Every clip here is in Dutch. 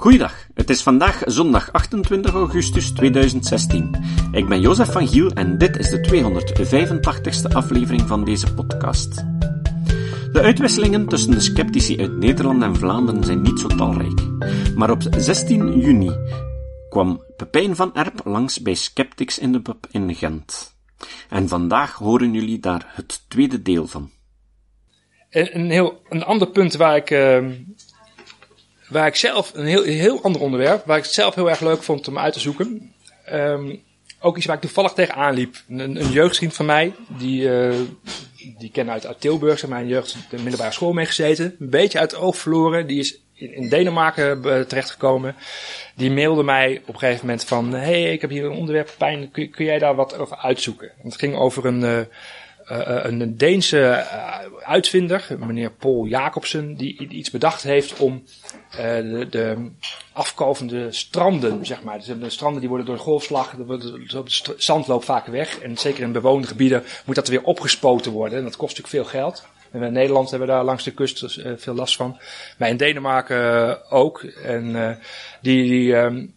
Goeiedag, het is vandaag zondag 28 augustus 2016. Ik ben Jozef van Giel en dit is de 285ste aflevering van deze podcast. De uitwisselingen tussen de sceptici uit Nederland en Vlaanderen zijn niet zo talrijk. Maar op 16 juni kwam Pepijn van Erp langs bij Skeptics in de Pub in Gent. En vandaag horen jullie daar het tweede deel van. Een, heel, een ander punt waar ik, uh, waar ik zelf, een heel, heel ander onderwerp, waar ik het zelf heel erg leuk vond om uit te zoeken. Um, ook iets waar ik toevallig tegenaan liep. Een, een jeugdvriend van mij, die, uh, die ken uit, Tilburg, maar, in jeugd de middelbare school meegezeten. Een beetje uit het oog verloren. Die is in, Denemarken uh, terechtgekomen. Die mailde mij op een gegeven moment van, hey, ik heb hier een onderwerp pijn, kun, jij daar wat over uitzoeken? Het ging over een, uh, een Deense uitvinder, meneer Paul Jacobsen, die iets bedacht heeft om de, de, stranden, zeg maar. Dus de stranden die worden door de golfslag, het zand loopt vaak weg. En zeker in bewoonde gebieden moet dat weer opgespoten worden. En dat kost natuurlijk veel geld. En in Nederland hebben we daar langs de kust uh, veel last van. Maar in Denemarken ook. En die, die, um,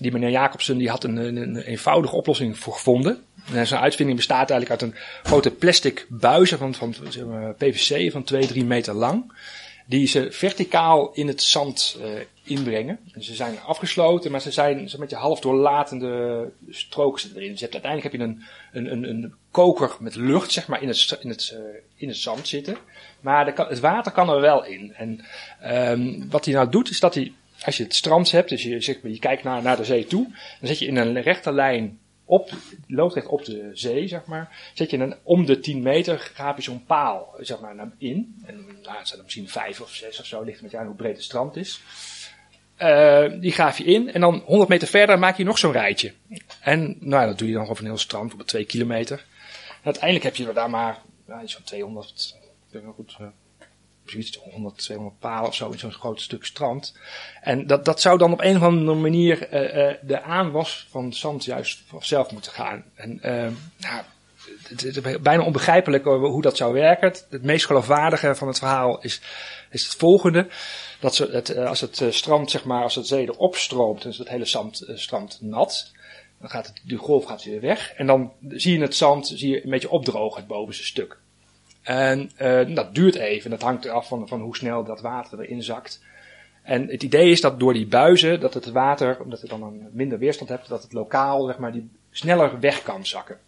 die meneer Jacobsen die had een, een, een eenvoudige oplossing voor gevonden. En zijn uitvinding bestaat eigenlijk uit een grote plastic buizen van, van zeg maar, PVC van 2, 3 meter lang. Die ze verticaal in het zand inbrengen. En ze zijn afgesloten, maar ze zijn zo'n beetje half doorlatende stroken erin. Dus uiteindelijk heb je een, een, een, een koker met lucht zeg maar, in, het, in, het, uh, in het zand zitten. Maar het water kan er wel in. En um, wat hij nou doet, is dat hij, als je het strand hebt, dus je, zeg maar, je kijkt naar, naar de zee toe, dan zet je in een rechte lijn op, loodrecht op de zee, zeg maar, zet je een, om de 10 meter graaf je zo'n paal, zeg maar, in. En het zijn er misschien vijf of zes of zo, ligt met aan hoe breed het strand is. Uh, die graaf je in en dan 100 meter verder maak je nog zo'n rijtje. En nou, dat doe je dan over een heel strand, op 2 kilometer. En uiteindelijk heb je daar maar nou, zo'n 200, ik denk wel goed, uh, 100, 200 palen of zo in zo'n groot stuk strand. En dat, dat zou dan op een of andere manier uh, uh, de aanwas van zand juist zelf moeten gaan. En nou, het is bijna onbegrijpelijk hoe dat zou werken. Het, meest geloofwaardige van het verhaal is, is het volgende dat het, als het strand, zeg maar, als het zee erop stroomt, is het hele zand, strand nat. Dan gaat het, de golf gaat weer weg. En dan zie je het zand zie je een beetje opdrogen, het bovenste stuk. En uh, dat duurt even. Dat hangt af van, van hoe snel dat water erin zakt. En het idee is dat door die buizen, dat het water, omdat het dan een minder weerstand hebt, dat het lokaal, zeg maar, die sneller weg kan zakken.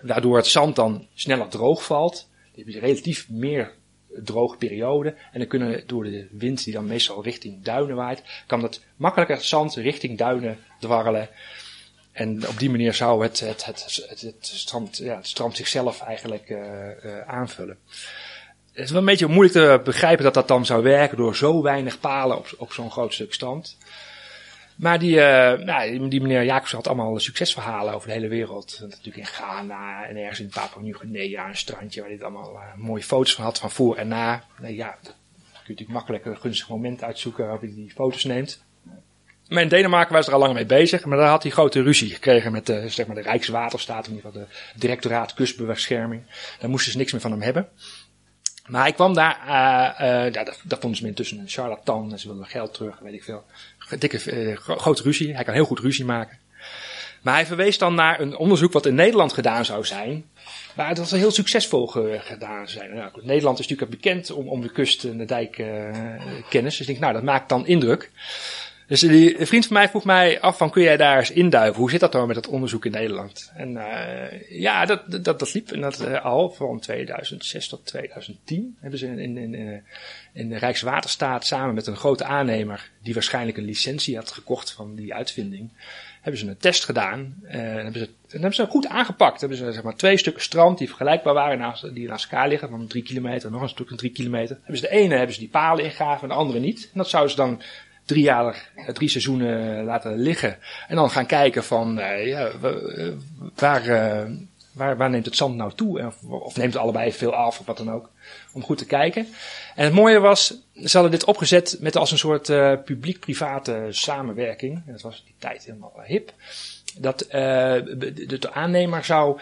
Waardoor het zand dan sneller droog valt. Je hebt relatief meer droge periode. En dan kunnen door de wind die dan meestal richting duinen waait, kan het makkelijker zand richting duinen dwarrelen. En op die manier zou het, het, het, het, strand, ja, het strand zichzelf eigenlijk uh, uh, aanvullen. Het is wel een beetje moeilijk te begrijpen dat dat dan zou werken door zo weinig palen op, op zo'n groot stuk strand. Maar die, uh, nou, die meneer Jacobs had allemaal succesverhalen over de hele wereld. Natuurlijk in Ghana en ergens in Papua Nieuw-Guinea, een strandje waar hij allemaal mooie foto's van had van voor en na. Nee, ja, kun je natuurlijk makkelijk een gunstig moment uitzoeken waarop hij die foto's neemt. Maar in Denemarken was er al lang mee bezig, maar daar had hij grote ruzie gekregen met de, zeg maar de Rijkswaterstaat, in ieder geval de directoraat kustbescherming. Daar moesten ze niks meer van hem hebben. Maar hij kwam daar, uh, ja, dat, vonden ze intussen een charlatan, en ze wilden geld terug, weet ik veel. Dikke, grote ruzie, hij kan heel goed ruzie maken. Maar hij verwees dan naar een onderzoek wat in Nederland gedaan zou zijn, maar dat is heel succesvol gedaan zijn. Nou, Nederland is natuurlijk bekend om, om de kust en de dijk kennis, dus ik denk, nou, dat maakt dan indruk. Dus die, een vriend van mij vroeg mij af van kun jij daar eens induiven? Hoe zit dat dan met het onderzoek in Nederland? En uh, ja, dat, dat, dat liep en dat, uh, al van 2006 tot 2010. Hebben ze in, in, in, in de Rijkswaterstaat samen met een grote aannemer die waarschijnlijk een licentie had gekocht van die uitvinding. Hebben ze een test gedaan en hebben ze, en hebben ze goed aangepakt. Hebben ze zeg maar twee stukken strand die vergelijkbaar waren, naast, die naast elkaar liggen, van drie kilometer, nog een stuk van drie kilometer. Hebben ze de ene hebben ze die palen ingegraven en de andere niet. En dat zouden ze dan drie jaar, drie seizoenen laten liggen. En dan gaan kijken van, uh, ja, waar, waar, waar neemt het zand nou toe? Of, of neemt het allebei veel af of wat dan ook. Om goed te kijken. En het mooie was, ze hadden dit opgezet met als een soort publiek-private samenwerking. En dat was die tijd helemaal hip. Dat de, aannemer zou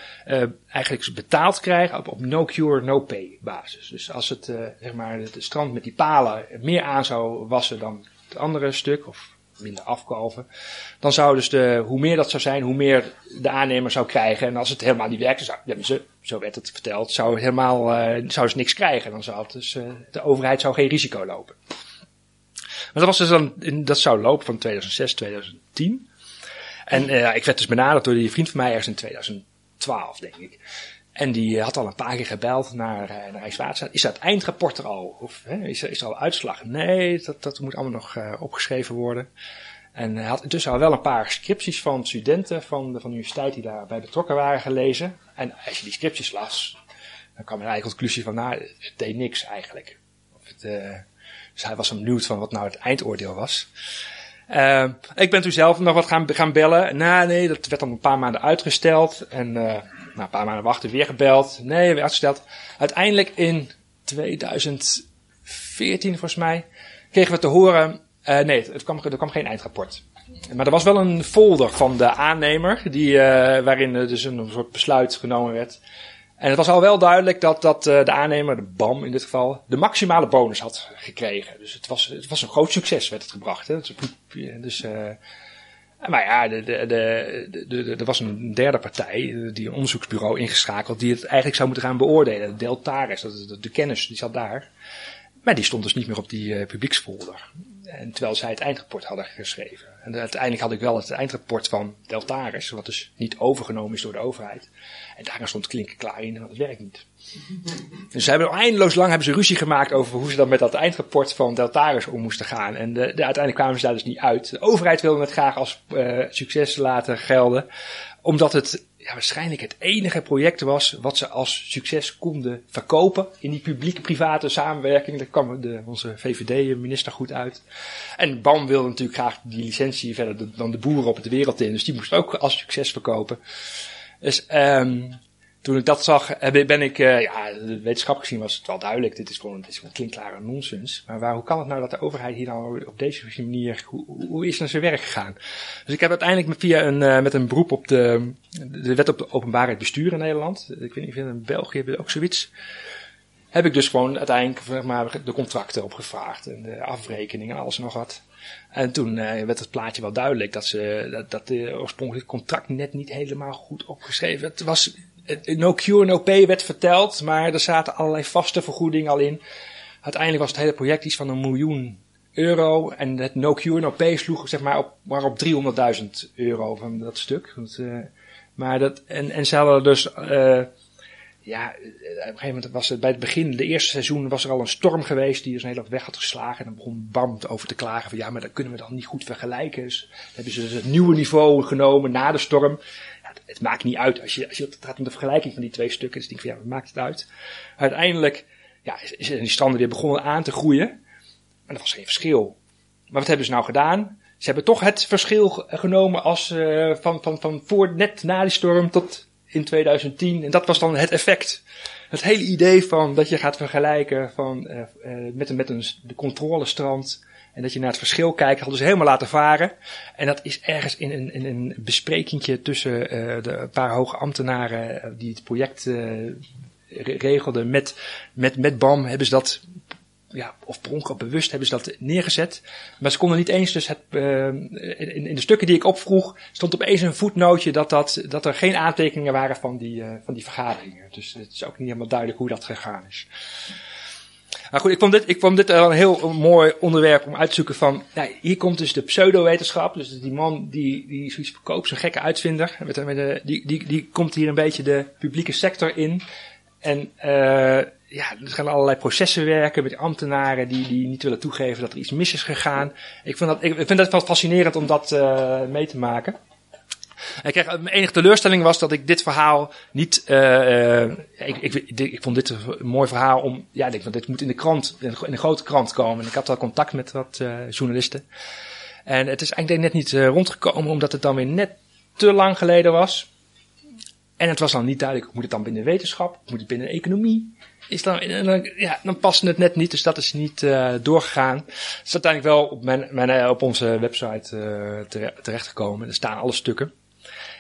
eigenlijk betaald krijgen op, op no cure, no pay basis. Dus als het, zeg maar, het strand met die palen meer aan zou wassen dan het andere stuk, of minder afkalven, dan zou dus de, hoe meer dat zou zijn, hoe meer de aannemer zou krijgen. En als het helemaal niet werkte, zou, ze, zo werd het verteld, zou, helemaal, uh, zou ze niks krijgen. Dan zou het dus, uh, de overheid zou geen risico lopen. Maar dat was dus dan, dat zou lopen van 2006, 2010. En uh, ik werd dus benaderd door die vriend van mij ergens in 2012, denk ik. En die had al een paar keer gebeld naar, naar Rijkswaterstaat. Is dat eindrapport er al? Of hè, is, er, is er al uitslag? Nee, dat, dat moet allemaal nog uh, opgeschreven worden. En hij had intussen al wel een paar scripties van studenten van de, van de universiteit die daarbij betrokken waren gelezen. En als je die scripties las, dan kwam je eigenlijk de conclusie van, nou, het deed niks eigenlijk. Of het, dus hij was benieuwd van wat nou het eindoordeel was. Uh, ik ben toen zelf nog wat gaan, gaan bellen. Nou, nee, dat werd dan een paar maanden uitgesteld. En nou, een paar maanden wachten, weer gebeld. Nee, weer uitgesteld. Uiteindelijk in 2014, volgens mij, kregen we te horen... Uh, nee, het kwam, er kwam geen eindrapport. Maar er was wel een folder van de aannemer, die, uh, waarin dus een soort besluit genomen werd. En het was al wel duidelijk dat, dat uh, de aannemer, de BAM in dit geval, de maximale bonus had gekregen. Dus het was, het was een groot succes, werd het gebracht. Hè? Dus, uh, maar ja, de, de, de, er was een derde partij, die een onderzoeksbureau ingeschakeld, die het eigenlijk zou moeten gaan beoordelen. Deltaris, dat, de, de kennis, die zat daar. Maar die stond dus niet meer op die uh, publieksfolder. En terwijl zij het eindrapport hadden geschreven. En uiteindelijk had ik wel het eindrapport van Deltaris, wat dus niet overgenomen is door de overheid. En daar stond klinken klaar in dat werkt niet. Dus ze hebben eindeloos lang hebben ze ruzie gemaakt over hoe ze dan met dat eindrapport van Deltaris om moesten gaan. En de, de, uiteindelijk kwamen ze daar dus niet uit. De overheid wilde het graag als uh, succes laten gelden. Omdat het ja, waarschijnlijk het enige project was wat ze als succes konden verkopen in die publiek-private samenwerking. Daar kwam de, onze VVD-minister goed uit. En BAM wilde natuurlijk graag die licentie verder dan de boeren op de wereld in. Dus die moest ook als succes verkopen. Dus um, toen ik dat zag, ben ik, uh, ja, wetenschappelijk gezien was het wel duidelijk. Dit is gewoon, dit is gewoon klinkklare nonsens. Maar waar, hoe kan het nou dat de overheid hier nou op deze manier, hoe, hoe is het naar zijn werk gegaan? Dus ik heb uiteindelijk via een, uh, met een beroep op de, de wet op de openbaarheid bestuur in Nederland. Ik weet niet of in België hebben ook zoiets. Heb ik dus gewoon uiteindelijk zeg maar, de contracten opgevraagd en de afrekeningen en alles en nog wat. En toen uh, werd het plaatje wel duidelijk dat, ze, dat, dat de oorspronkelijke contract net niet helemaal goed opgeschreven. Het was no cure, no pay werd verteld, maar er zaten allerlei vaste vergoedingen al in. Uiteindelijk was het hele project iets van een miljoen euro. En het no cure, no pay sloeg zeg maar op, maar op 300.000 euro van dat stuk. Uh, maar dat, en, en ze hadden dus, uh, ja, op een gegeven moment was het bij het begin, de eerste seizoen, was er al een storm geweest die dus een hele weg had geslagen. En dan begon BAM over te klagen van ja, maar dat kunnen we dan niet goed vergelijken. Dus hebben ze dus het nieuwe niveau genomen na de storm het maakt niet uit. Als je, als je, het gaat om de vergelijking van die twee stukken. Dus denk van ja, wat maakt het uit? Uiteindelijk ja, die stranden weer begonnen aan te groeien. Maar er was geen verschil. Maar wat hebben ze nou gedaan? Ze hebben toch het verschil genomen als uh, van, van, van voor net na die storm tot in 2010. En dat was dan het effect. Het hele idee van dat je gaat vergelijken van, uh, uh, met, met een de controlestrand en dat je naar het verschil kijkt, hadden ze helemaal laten varen. En dat is ergens in een, in een besprekingje tussen uh, de een paar hoge ambtenaren die het project regelden met, met, met BAM, hebben ze dat, ja, of per bewust hebben ze dat neergezet. Maar ze konden niet eens dus het, in, in de stukken die ik opvroeg, stond opeens een voetnootje dat, dat, dat er geen aantekeningen waren van die, van die vergaderingen. Dus het is ook niet helemaal duidelijk hoe dat gegaan is. Maar goed, ik vond dit, ik vond dit een heel mooi onderwerp om uit te zoeken van, nou, hier komt dus de pseudowetenschap, dus die man die, die zoiets verkoopt, zo'n gekke uitvinder, met, met die, die, die komt hier een beetje de publieke sector in. En uh, ja, er gaan allerlei processen werken met ambtenaren die, die niet willen toegeven dat er iets mis is gegaan. Ik vind dat, ik vind dat fascinerend om dat uh, mee te maken. Ik kreeg, mijn enige teleurstelling was dat ik dit verhaal niet. Uh, uh, ik, ik, ik, vond dit een mooi verhaal om. Ja, ik denk dit moet in de krant, in een grote krant komen. En ik had al contact met wat journalisten. En het is eigenlijk net niet rondgekomen, omdat het dan weer net te lang geleden was. En het was dan niet duidelijk, moet het dan binnen wetenschap? Moet het binnen economie? Is dan, ja, dan past het net niet, dus dat is niet uh, doorgegaan. Het is uiteindelijk wel op, mijn, mijn, op onze website uh, terechtgekomen. Er staan alle stukken.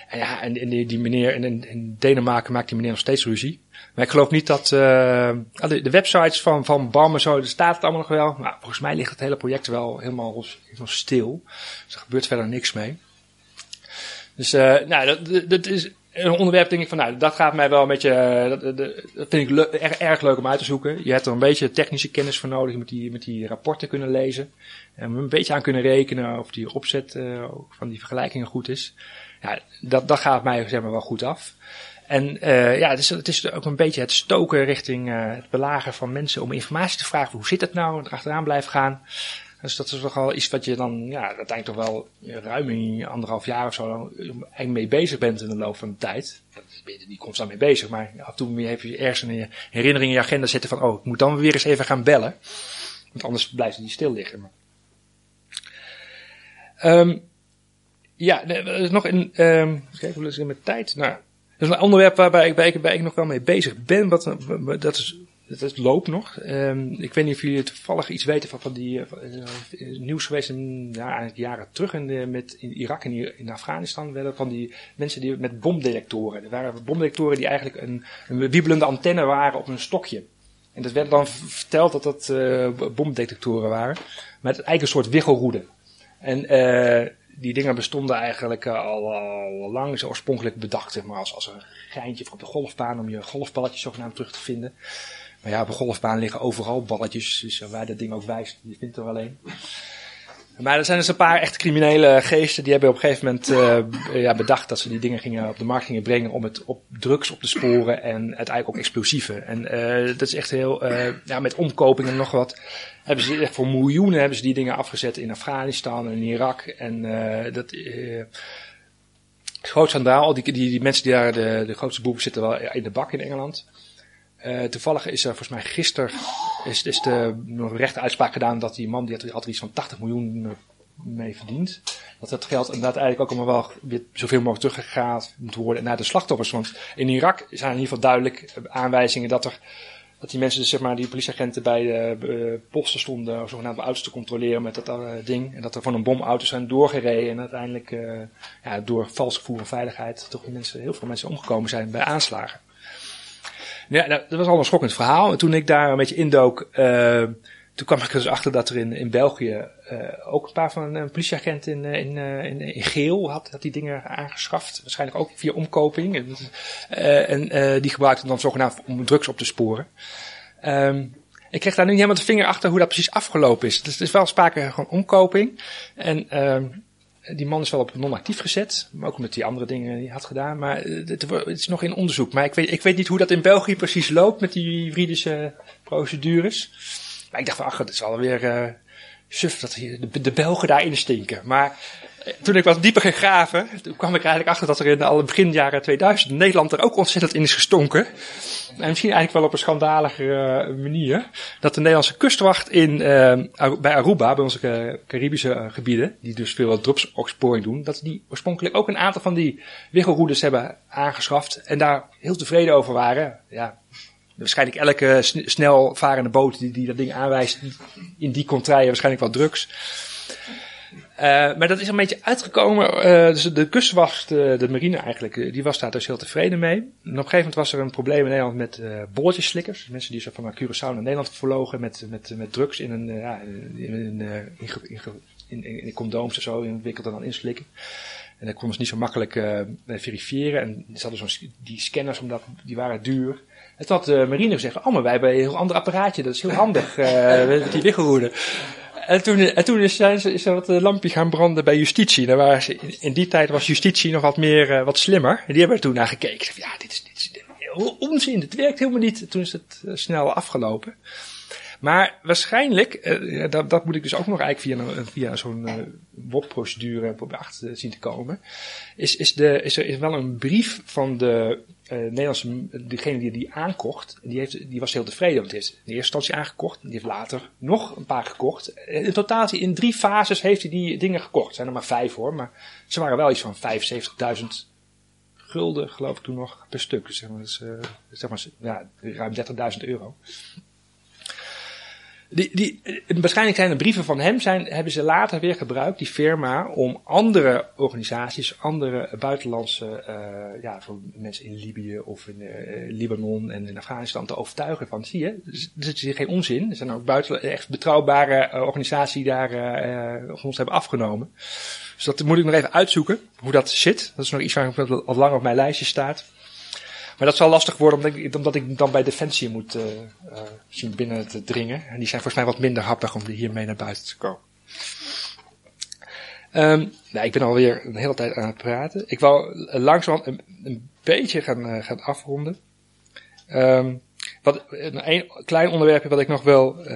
En ja, en, die, meneer, en in, in Denemarken maakt die meneer nog steeds ruzie. Maar ik geloof niet dat, de, de, websites van, van BAM en zo, daar staat het allemaal nog wel. Maar volgens mij ligt het hele project wel helemaal, helemaal stil. Dus er gebeurt verder niks mee. Dus, nou, dat, dat is een onderwerp denk ik van, nou, dat gaat mij wel een beetje, uh, dat, dat, vind ik erg, erg, leuk om uit te zoeken. Je hebt er een beetje technische kennis voor nodig. Je moet die, met die rapporten kunnen lezen. En een beetje aan kunnen rekenen of die opzet uh, van die vergelijkingen goed is. Ja, dat, dat gaat mij zeg maar wel goed af. En ja, het is, het is ook een beetje het stoken richting het belagen van mensen om informatie te vragen. Hoe zit het nou? En erachteraan blijven gaan. Dus dat is toch wel iets wat je dan, ja, uiteindelijk toch wel ruim in anderhalf jaar of zo eigenlijk mee bezig bent in de loop van de tijd. Daar ben je er niet constant mee bezig, maar af en toe heb je ergens een herinnering in je agenda zitten van, oh, ik moet dan weer eens even gaan bellen. Want anders blijft het niet stil liggen. Um, ja, er is nog een, um, kijk, hoe is het met tijd? Nou, dat is een onderwerp waarbij ik, waarbij ik nog wel mee bezig ben. Wat, dat is dat loopt nog. Um, ik weet niet of jullie toevallig iets weten van, van die uh, nieuws geweest in, ja, jaren terug in, met, in Irak en in Afghanistan werden van die mensen die met bomdetectoren. Er waren bomdetectoren die eigenlijk een, wiebelende antenne waren op een stokje. En dat werd dan verteld dat dat uh, bomdetectoren waren. Met eigenlijk een soort wiggelroede. En die dingen bestonden eigenlijk al, lang, zo oorspronkelijk bedacht, zeg maar, als, als een geintje voor op de golfbaan om je golfballetjes zogenaamd terug te vinden. Maar ja, op een golfbaan liggen overal balletjes, dus waar dat ding ook wijst, je vindt er wel een. Maar er zijn dus een paar echt criminele geesten die hebben op een gegeven moment uh, ja, bedacht dat ze die dingen gingen op de markt gingen brengen om het op drugs op te sporen en uiteindelijk ook explosieven. En uh, dat is echt heel, uh, ja, met omkoping en nog wat, hebben ze echt voor miljoenen hebben ze die dingen afgezet in Afghanistan en Irak. En dat groot schandaal, die, die, die mensen die daar, de, de grootste boeven zitten wel in de bak in Engeland. Uh, toevallig is er volgens mij gisteren is, is de rechte uitspraak gedaan dat die man die had, had er iets van 80 miljoen mee verdiend. Dat dat geld inderdaad eigenlijk ook allemaal wel zoveel mogelijk teruggegaan moet worden naar de slachtoffers. Want in Irak zijn in ieder geval duidelijk aanwijzingen dat er dat die mensen, dus, zeg maar, die politieagenten bij de uh, posten stonden, zogenaamd auto's te controleren met dat uh, ding. En dat er van een bom auto's zijn doorgereden. En uiteindelijk, ja, door vals gevoel van veiligheid, toch mensen, heel veel mensen omgekomen zijn bij aanslagen. Ja, nou, dat was al een schokkend verhaal. En toen ik daar een beetje indook, uh, toen kwam ik er dus achter dat er in, in België uh, ook een paar van een politieagent in, in, in, in, geel had, had die dingen aangeschaft. Waarschijnlijk ook via omkoping. En, en die gebruikten dan zogenaamd om drugs op te sporen. Um, ik kreeg daar nu niet helemaal de vinger achter hoe dat precies afgelopen is. Dus het is wel sprake van omkoping. En um, die man is wel op non-actief gezet. Ook met die andere dingen die had gedaan. Maar het, het, is nog in onderzoek. Maar ik weet, ik weet niet hoe dat in België precies loopt met die juridische procedures. Maar ik dacht van, ach, het is alweer uh, suf dat de, de Belgen daarin stinken. Maar toen ik wat dieper ging graven, toen kwam ik eigenlijk achter dat er in alle begin jaren 2000 Nederland er ook ontzettend in is gestonken. En misschien eigenlijk wel op een schandalige uh, manier. Dat de Nederlandse kustwacht in, uh, bij Aruba, bij onze Caribische gebieden, die dus veel dropsopsporing doen, dat die oorspronkelijk ook een aantal van die wiggelroedes hebben aangeschaft. En daar heel tevreden over waren. Ja, waarschijnlijk elke snel varende boot die, die dat ding aanwijst, in die contraien waarschijnlijk wel drugs. Uh, maar dat is een beetje uitgekomen. Uh, dus de kustwacht, uh, de marine eigenlijk, die was daar dus heel tevreden mee. En op een gegeven moment was er een probleem in Nederland met bolletjeslikkers. Mensen die zo van Curaçao naar Nederland verlogen met, met, met drugs in een, in, in, in, in, in, condooms en zo, inwikkeld en dan inslikken. En dat konden ze niet zo makkelijk verifiëren. En ze hadden zo'n, die scanners, omdat, die waren duur. Toen had de marine gezegd, oh maar wij hebben een heel ander apparaatje, dat is heel handig, met die wiggelroede. En toen, en toen is, ze, is er wat lampje gaan branden bij justitie. Daar in, die tijd was justitie nog wat meer, wat slimmer. En die hebben er toen naar gekeken. Ja, dit is, dit onzin, het werkt helemaal niet. Toen is het snel afgelopen. Maar waarschijnlijk, dat, dat moet ik dus ook nog eigenlijk via, via zo'n WOP-procedure proberen achter zien te komen. Is, is, de, is er wel een brief van de uh, Nederlandse, degene die die aankocht, die, heeft, die was heel tevreden. Want die heeft in eerste instantie aangekocht. Die heeft later nog een paar gekocht. In totaal in drie fases heeft hij die dingen gekocht. Het zijn er maar vijf hoor. Maar ze waren wel iets van 75.000 gulden, geloof ik toen nog, per stuk. Dus zeg maar, zeg maar ja, ruim 30.000 euro. Die, die, waarschijnlijk zijn de brieven van hem, zijn, hebben ze later weer gebruikt, die firma, om andere organisaties, andere buitenlandse, uh, ja, mensen in Libië of in uh, Libanon en in Afghanistan te overtuigen van, zie je, er zit hier geen onzin. Er zijn ook echt betrouwbare uh, organisaties die daar ons hebben afgenomen. Dus dat moet ik nog even uitzoeken, hoe dat zit. Dat is nog iets waar al lang op mijn lijstje staat. Maar dat zal lastig worden omdat ik, omdat ik dan bij Defensie moet uh, uh, zien binnen te dringen. En die zijn volgens mij wat minder happig om hiermee naar buiten te komen. Um, ik ben alweer een hele tijd aan het praten. Ik wou langzaam een, beetje gaan, gaan afronden. Um, wat, een, klein onderwerpje wat ik nog wel,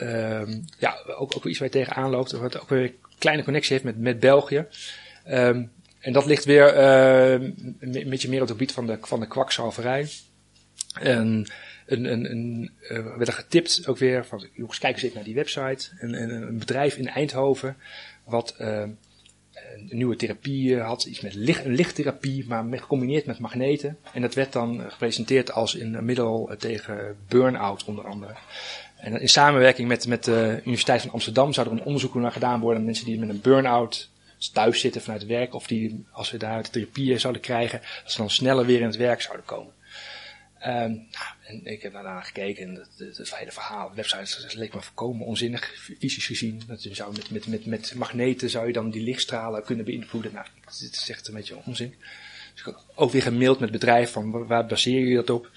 um, ja, ook, ook iets waar je tegenaan loopt, wat ook weer een kleine connectie heeft met, met België. En dat ligt weer uh, een beetje meer op het gebied van de, van de kwakzalverij. En een, een, een, uh, werd er getipt ook weer van, jongens, kijk eens even naar die website. Een, een, bedrijf in Eindhoven wat uh, een nieuwe therapie had, iets met licht, een lichttherapie, maar gecombineerd met magneten. En dat werd dan gepresenteerd als een middel tegen burn-out onder andere. En in samenwerking met, met de Universiteit van Amsterdam zou er een onderzoek naar gedaan worden. Mensen die met een burn-out thuis zitten vanuit werk, of die, als we daar de therapie zouden krijgen, dat ze dan sneller weer in het werk zouden komen. Um, nou, en ik heb daarna gekeken en het, het, hele verhaal, de website, dat leek me voorkomen onzinnig, fysisch gezien. Dat je zou met, met, met, met magneten zou je dan die lichtstralen kunnen beïnvloeden. Nou, dit is echt een beetje onzin. Dus ik heb ook weer gemaild met het bedrijf van waar baseer je dat op?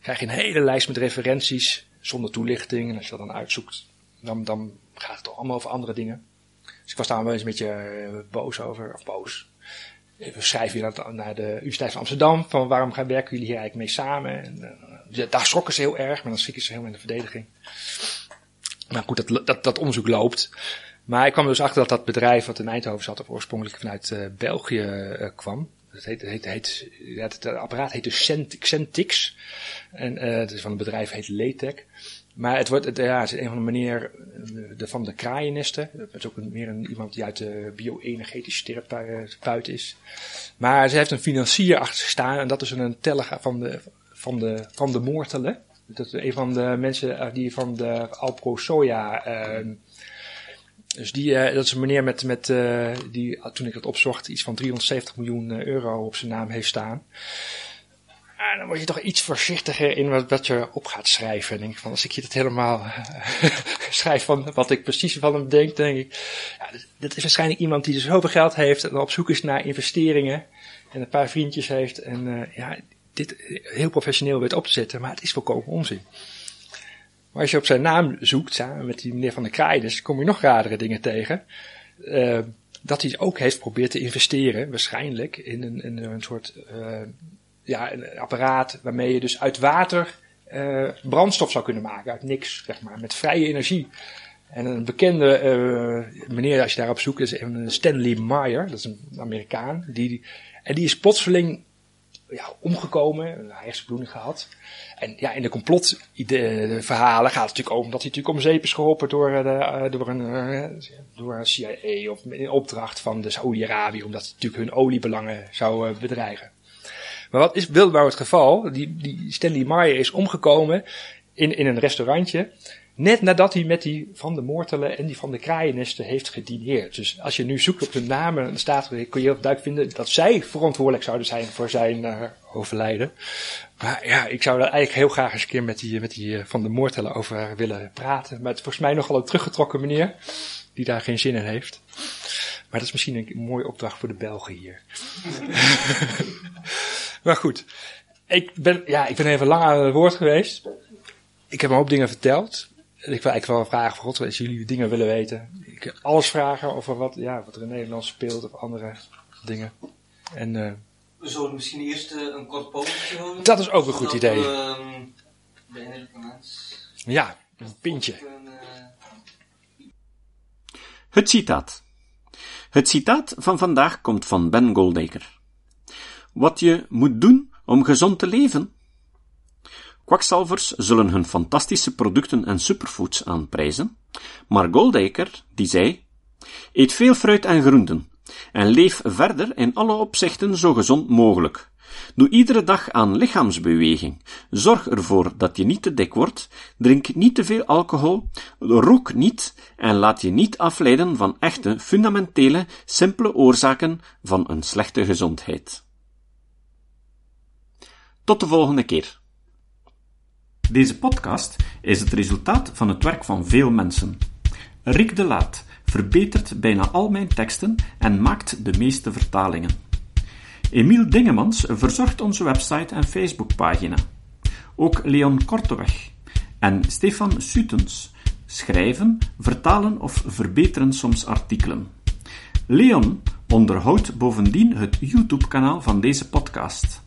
Krijg je een hele lijst met referenties zonder toelichting. En als je dat dan uitzoekt, dan, dan gaat het toch allemaal over andere dingen. Dus ik was daar wel eens een beetje uh, boos over, of boos. We schrijven hier naar de Universiteit van Amsterdam, van waarom gaan werken jullie hier eigenlijk mee samen? En, uh, daar schrokken ze heel erg, maar dan schrikken ze helemaal in de verdediging. Maar goed, dat, dat, dat onderzoek loopt. Maar ik kwam dus achter dat dat bedrijf wat in Eindhoven zat, of oorspronkelijk vanuit uh, België kwam. Het, heet, het, heet, het, apparaat heet dus Centix. En het is van het bedrijf heet Letec. Maar het wordt, ja, is een van de meneer de, van de kraaiennesten. Het is ook meer een, iemand die uit de bio-energetische therapeut is. Maar ze heeft een financier achter staan en dat is een teller van de, van de, van de Moortelen. Dat is een van de mensen die van de Alpro Soja, uh, dus die, uh, dat is een meneer met, met die, toen ik het opzocht, iets van 370 miljoen euro op zijn naam heeft staan. Dan word je toch iets voorzichtiger in wat, je op gaat schrijven. Denk van, als ik je dat helemaal schrijf van wat ik precies van hem denk, denk ik, ja, dit, is waarschijnlijk iemand die dus zoveel geld heeft en op zoek is naar investeringen en een paar vriendjes heeft en uh, ja, dit heel professioneel weet op te zetten, maar het is volkomen onzin. Maar als je op zijn naam zoekt, samen met die meneer van de Kraai, dus kom je nog radere dingen tegen. Uh, dat hij ook heeft geprobeerd te investeren, waarschijnlijk, in een, een soort ja, een apparaat waarmee je dus uit water uh, brandstof zou kunnen maken, uit niks, zeg maar, met vrije energie. En een bekende uh, meneer, als je daarop zoekt, is Stanley Meyer, dat is een Amerikaan. Die, en die is plotseling ja, omgekomen, een hersenbloeding gehad. En ja, in de complotverhalen gaat het natuurlijk ook omdat hij natuurlijk om zeep is geholpen door, de, door, een, door een CIA of in opdracht van de Saoedi-Arabië, omdat het natuurlijk hun oliebelangen zou bedreigen. Maar wat is wel het geval? Die, die Stanley Meyer is omgekomen in, in een restaurantje. Net nadat hij met die van de moortelen en die van de kraaiennesten heeft gedineerd. Dus als je nu zoekt op hun namen, dan staat er, kun je heel duidelijk vinden dat zij verantwoordelijk zouden zijn voor zijn uh, overlijden. Maar ja, ik zou daar eigenlijk heel graag eens een keer met die, met die uh, van de moortelen over willen praten. Maar het is volgens mij nogal een teruggetrokken meneer, die daar geen zin in heeft. Maar dat is misschien een mooie opdracht voor de Belgen hier. Maar goed, ik ben, ja, ik ben even lang aan het woord geweest. Ik heb een hoop dingen verteld. Ik wil eigenlijk wel vragen van God, als jullie dingen willen weten. Ik kan alles vragen over wat, ja, wat er in Nederland speelt of andere dingen. En, uh, We zullen misschien eerst uh, een kort pogingje houden. Dat is ook een goed idee. We, um, de ja, een pintje. Het citaat. Het citaat van vandaag komt van Ben Goldacre wat je moet doen om gezond te leven. Kwakzalvers zullen hun fantastische producten en superfoods aanprijzen, maar Goldacre, die zei, eet veel fruit en groenten, en leef verder in alle opzichten zo gezond mogelijk, Doe iedere dag aan lichaamsbeweging. Zorg ervoor dat je niet te dik wordt, drink niet te veel alcohol, rook niet en laat je niet afleiden van echte, fundamentele, simpele oorzaken van een slechte gezondheid. Tot de volgende keer. Deze podcast is het resultaat van het werk van veel mensen. Rick de Laat verbetert bijna al mijn teksten en maakt de meeste vertalingen. Emiel Dingemans verzorgt onze website en Facebookpagina. Ook Leon Korteweg en Stefan Sutens schrijven, vertalen of verbeteren soms artikelen. Leon onderhoudt bovendien het YouTube-kanaal van deze podcast.